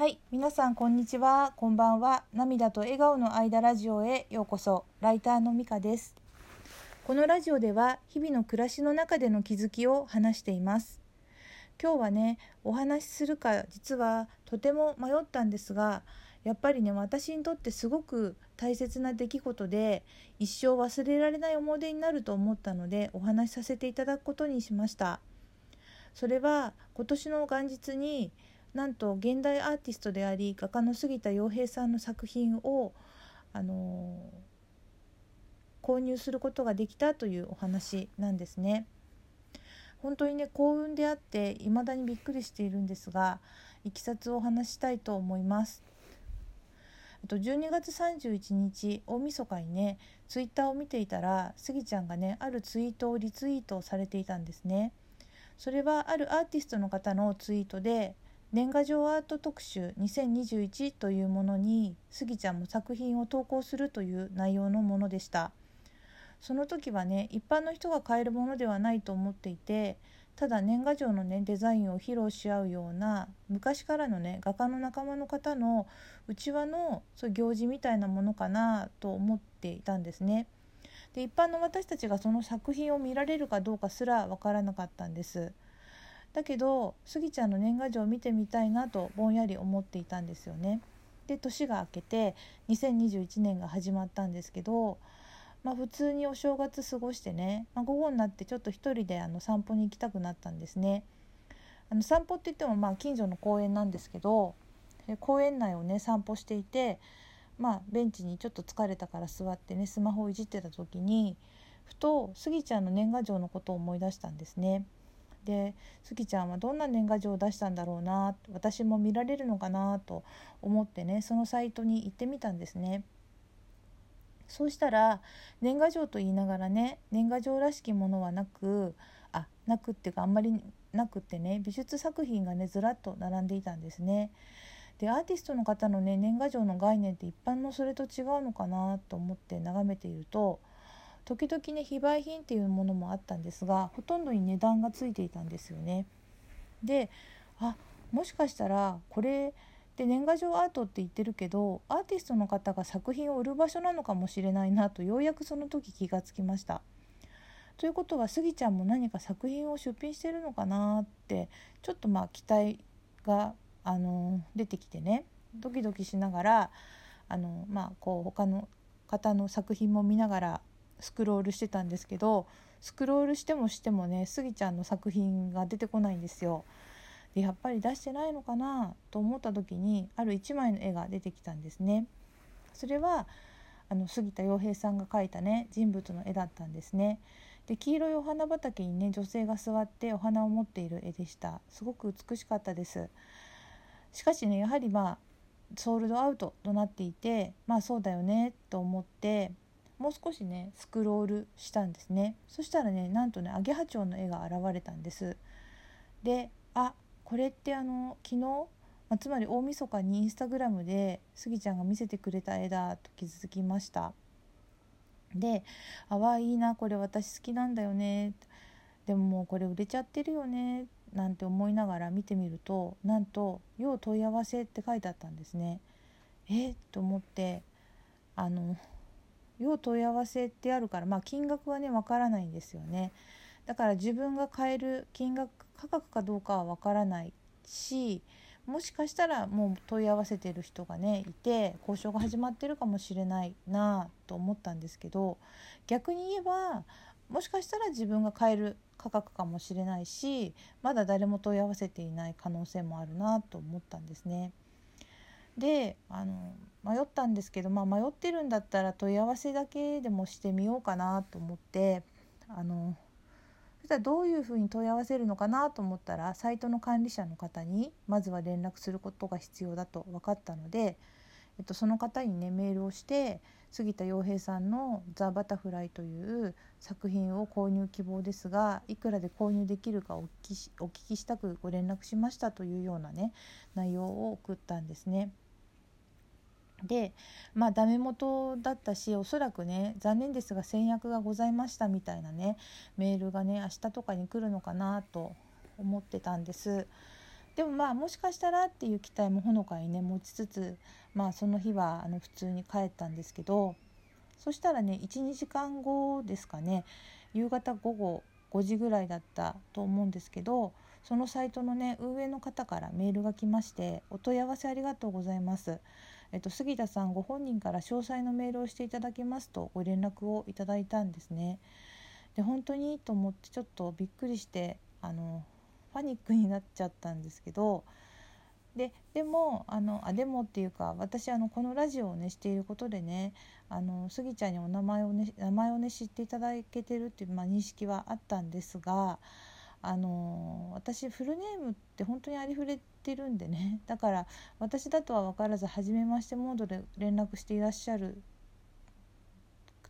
はい、皆さんこんにちは、こんばんは。涙と笑顔の間ラジオへようこそ。ライターのみかです。このラジオでは日々の暮らしの中での気づきを話しています。今日はね、お話しするか実はとても迷ったんですが、やっぱりね、私にとってすごく大切な出来事で一生忘れられない思い出になると思ったのでお話しさせていただくことにしました。それは今年の元日になんと現代アーティストであり画家の杉田洋平さんの作品を、あのー購入することができたというお話なんですね。本当にね幸運であって未だにびっくりしているんですがいきさつをお話したいと思います。あと12月31日大晦日にねツイッターを見ていたらスギちゃんがねあるツイートをリツイートされていたんですね。それはあるアーティストの方のツイートで年賀状アート特集2021というものにスギちゃんも作品を投稿するという内容のものでした。その時はね一般の人が買えるものではないと思っていてただ年賀状のねデザインを披露し合うような昔からのね画家の仲間の方のうちわのそういう行事みたいなものかなと思っていたんですね。で一般の私たちがその作品を見られるかどうかすらわからなかったんです。だけどスギちゃんの年賀状を見てみたいなとぼんやり思っていたんですよね。で年が明けて2021年が始まったんですけど、まあ、普通にお正月過ごしてね、まあ、午後になってちょっと一人であの散歩に行きたくなったんですね。あの散歩って言ってもまあ近所の公園なんですけど公園内をね散歩していて、まあ、ベンチにちょっと疲れたから座ってねスマホをいじってた時にふとスギちゃんの年賀状のことを思い出したんですね。でスギちゃんはどんな年賀状を出したんだろうな私も見られるのかなと思ってねそのサイトに行ってみたんですね。そうしたら年賀状と言いながらね年賀状らしきものはなくあなくっていうかあんまりなくってね美術作品がねずらっと並んでいたんですね。でアーティストの方のね年賀状の概念って一般のそれと違うのかなと思って眺めていると時々ね非売品っていうものもあったんですがほとんどに値段がついていたんですよね。であもしかしたらこれで年賀状アートって言ってるけどアーティストの方が作品を売る場所なのかもしれないなとようやくその時気がつきました。ということはスギちゃんも何か作品を出品してるのかなってちょっとまあ期待が、あの出てきてねドキドキしながらあの、まあ、こう他の方の作品も見ながらスクロールしてたんですけどスクロールしてもしてもねスギちゃんの作品が出てこないんですよ。でやっぱり出してないのかなと思った時にある1枚の絵が出てきたんですね。それはあの杉田洋平さんが描いたね人物の絵だったんですね。で黄色いお花畑にね女性が座ってお花を持っている絵でしたすごく美しかったですしかしねやはりまあソールドアウトとなっていてまあそうだよねと思ってもう少しねスクロールしたんですね。そしたらねなんとねアゲハチョウの絵が現れたんです。であこれってあの昨日、まあ、つまり大晦日にインスタグラムでスギちゃんが見せてくれた絵だと気づきました。で「あわいいなこれ私好きなんだよね」でももうこれ売れちゃってるよねなんて思いながら見てみるとなんと「要問い合わせ」って書いてあったんですね。えっと思ってあの要問い合わせってあるからまあ金額はねわからないんですよね。だから自分が買える金額価格かどうかはわからないしもしかしたらもう問い合わせてる人がねいて交渉が始まってるかもしれないなと思ったんですけど逆に言えばもしかしたら自分が買える価格かもしれないしまだ誰も問い合わせていない可能性もあるなと思ったんですね。であの迷ったんですけど、まあ、迷ってるんだったら問い合わせだけでもしてみようかなと思ってあのそしたらどういうふうに問い合わせるのかなと思ったらサイトの管理者の方にまずは連絡することが必要だと分かったので、えっと、その方にねメールをして杉田洋平さんの「ザ・バタフライ」という作品を購入希望ですがいくらで購入できるかお聞きしお聞きしたくご連絡しましたというようなね内容を送ったんですね。でまあダメ元だったしおそらくね残念ですが先約がございましたみたいなねメールがね明日とかに来るのかなと思ってたんです。でもまあもしかしたらっていう期待もほのかにね持ちつつまあその日はあの普通に帰ったんですけどそしたらね12時間後ですかね夕方午後5時ぐらいだったと思うんですけどそのサイトのね運営の方からメールが来ましてお問い合わせありがとうございます。えっと、杉田さんご本人から詳細のメールをしていただけますとご連絡をいただいたんですね。で本当にと思ってちょっとびっくりしてあのパニックになっちゃったんですけどででもあのあでもっていうか私あのこのラジオをねしていることでねあのスギちゃんにお名前をね名前をね知っていただけてるっていう、まあ、認識はあったんですがあの私フルネームって本当にありふれてるんでね だから私だとは分からず初めましてモードで連絡していらっしゃる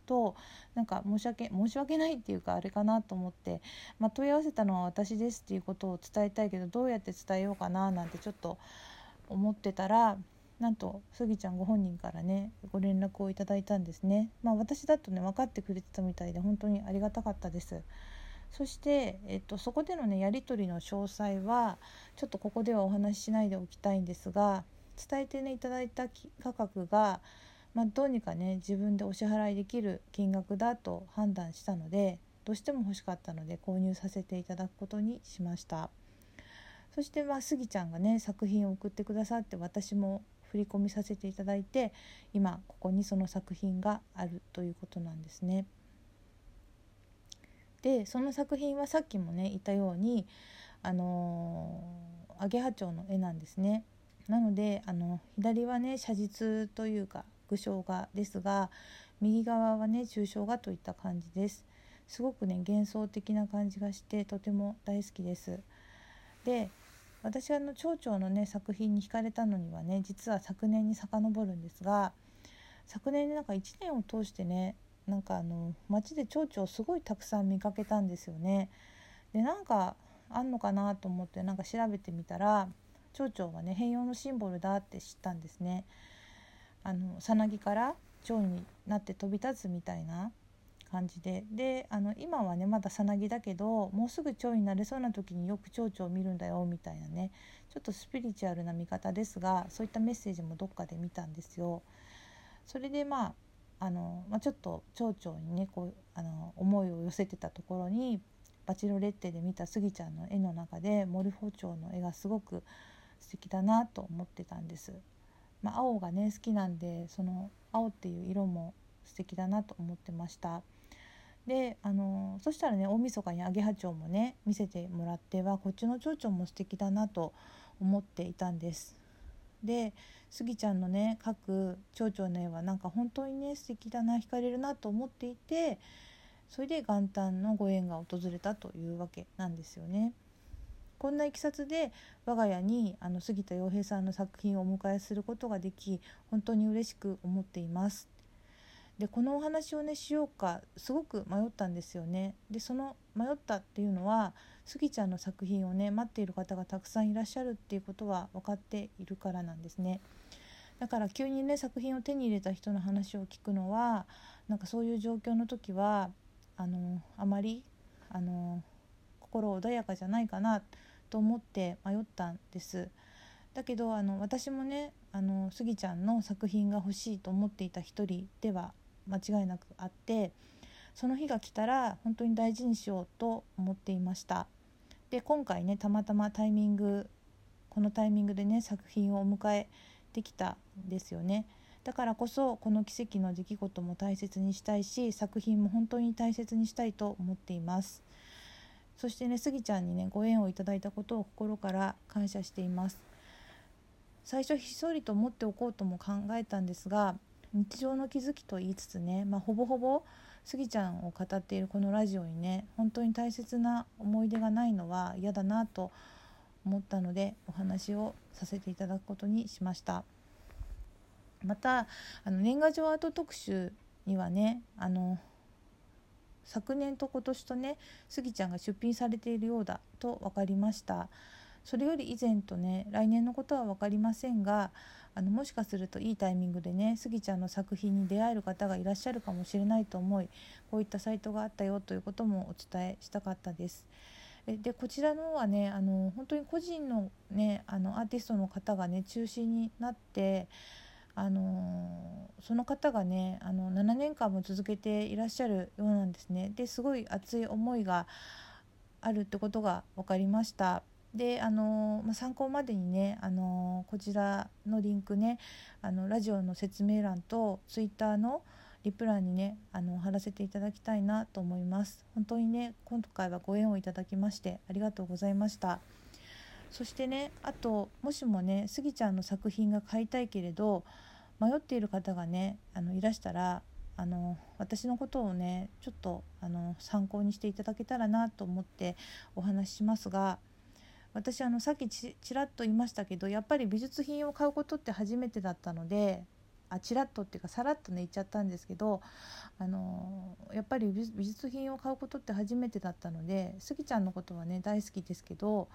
となんか申し訳申し訳ないっていうかあれかなと思って、まあ、問い合わせたのは私ですっていうことを伝えたいけどどうやって伝えようかななんてちょっと思ってたらなんとスギちゃんご本人からねご連絡をいただいたんですね。まあ、私だとね分かってくれてたみたいで本当にありがたかったです。そして、えっと、そこでのねやり取りの詳細はちょっとここではお話ししないでおきたいんですが伝えてねいただいた価格がまあ、どうにかね自分でお支払いできる金額だと判断したのでどうしても欲しかったので購入させていただくことにしましたそしてまあスギちゃんがね作品を送ってくださって私も振り込みさせていただいて今ここにその作品があるということなんですね。でその作品はさっきもね言ったようにあのー、アゲハチョウの絵なんですね。なのであの左はね写実というか具象画ですが右側はね抽象画といった感じですすごくね幻想的な感じがしてとても大好きですで私はあの町長のね作品に惹かれたのにはね実は昨年に遡るんですが昨年なんか1年を通してねなんかあの街で蝶々をすごいたくさん見かけたんですよね。でなんかあんのかなと思ってなんか調べてみたら蝶々はね変容のシンボルだって知ったんですね。あのさなぎから蝶になって飛び立つみたいな感じでであの今はねまださなぎだけどもうすぐ蝶になれそうな時によく蝶々を見るんだよみたいなねちょっとスピリチュアルな見方ですがそういったメッセージもどっかで見たんですよ。それでまああの、まあ、ちょっと蝶々にねこうあの思いを寄せてたところにバチロレッテで見たスギちゃんの絵の中でモルフォチョウの絵がすごく素敵だなと思ってたんです。まあ、青がね好きなんでその青っていう色も素敵だなと思ってましたであのそしたらね大晦日にアゲハチョウもね見せてもらってはこっちの蝶々も素敵だなと思っていたんですでスギちゃんのね描く蝶々の絵はなんか本当にね素敵だな惹かれるなと思っていてそれで元旦のご縁が訪れたというわけなんですよね。こんないきさつで我が家にあの杉田洋平さんの作品をお迎えすることができ本当に嬉しく思っています。でこのお話をねしようかすごく迷ったんですよね。でその迷ったっていうのはスギちゃんの作品をね待っている方がたくさんいらっしゃるっていうことは分かっているからなんですね。だから急にね作品を手に入れた人の話を聞くのはなんかそういう状況の時はあのあまりあの心穏やかじゃないかなと思って迷ったんですだけどあの私もねあのスギちゃんの作品が欲しいと思っていた一人では間違いなくあってその日が来たら本当に大事にしようと思っていましたで今回ねたまたまタイミングこのタイミングでね作品をお迎えできたんですよね。だからこそこの奇跡の出来事も大切にしたいし作品も本当に大切にしたいと思っています。そしてねスギちゃんにねご縁をいただいたことを心から感謝しています。最初ひっそりと持っておこうとも考えたんですが日常の気づきと言いつつね、まあ、ほぼほぼスギちゃんを語っているこのラジオにね本当に大切な思い出がないのは嫌だなと思ったのでお話をさせていただくことにしました。またあの年賀状アート特集にはねあの昨年と今年とねスギちゃんが出品されているようだと分かりました。それより以前とね来年のことは分かりませんがあのもしかするといいタイミングでねスギちゃんの作品に出会える方がいらっしゃるかもしれないと思いこういったサイトがあったよということもお伝えしたかったです。でこちらのはねあの本当に個人の,、ね、あのアーティストの方がね中心になってあのその方がねあの7年間も続けていらっしゃるようなんですね。ですごい熱い思いがあるってことが分かりました。であの、まあ、参考までにねあのこちらのリンクねあのラジオの説明欄とツイッターのリプランにねあの貼らせていただきたいなと思います。本当にね今回はご縁をいただきましてありがとうございました。そしてねあともしもねスギちゃんの作品が買いたいけれど迷っている方がねあのいらしたらあの私のことをねちょっとあの参考にしていただけたらなと思ってお話ししますが私あのさっきちらっと言いましたけどやっぱり美術品を買うことって初めてだったのであちらっとっていうかさらっとね言っちゃったんですけどあのやっぱり美術品を買うことって初めてだったのでスギちゃんのことはね大好きですけど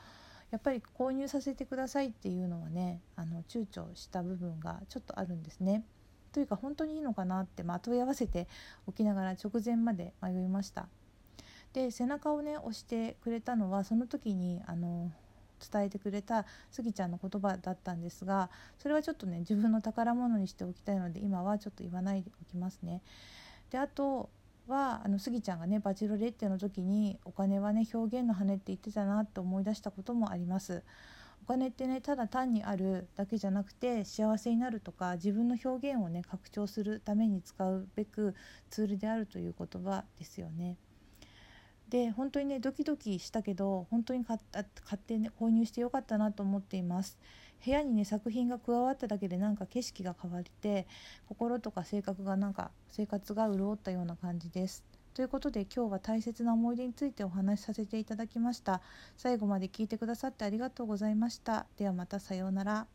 やっぱり購入させてくださいっていうのはねあの躊躇した部分がちょっとあるんですね。というか本当にいいのかなって、まあ、問い合わせておきながら直前まで迷いました。で背中をね押してくれたのはその時にあの伝えてくれたスギちゃんの言葉だったんですがそれはちょっとね自分の宝物にしておきたいので今はちょっと言わないでおきますね。であとはあのスギちゃんがねバチロレッテの時にお金はね表現の羽って言ってたなって思い出したこともあります。お金ってねただ単にあるだけじゃなくて幸せになるとか自分の表現をね拡張するために使うべくツールであるという言葉ですよね。で本当にねドキドキしたけど本当に買った買って、ね、購入してよかったなと思っています。部屋にね作品が加わっただけでなんか景色が変わって心とか性格がなんか生活が潤ったような感じです。ということで今日は大切な思い出についてお話しさせていただきました。最後まで聞いてくださってありがとうございました。ではまたさようなら。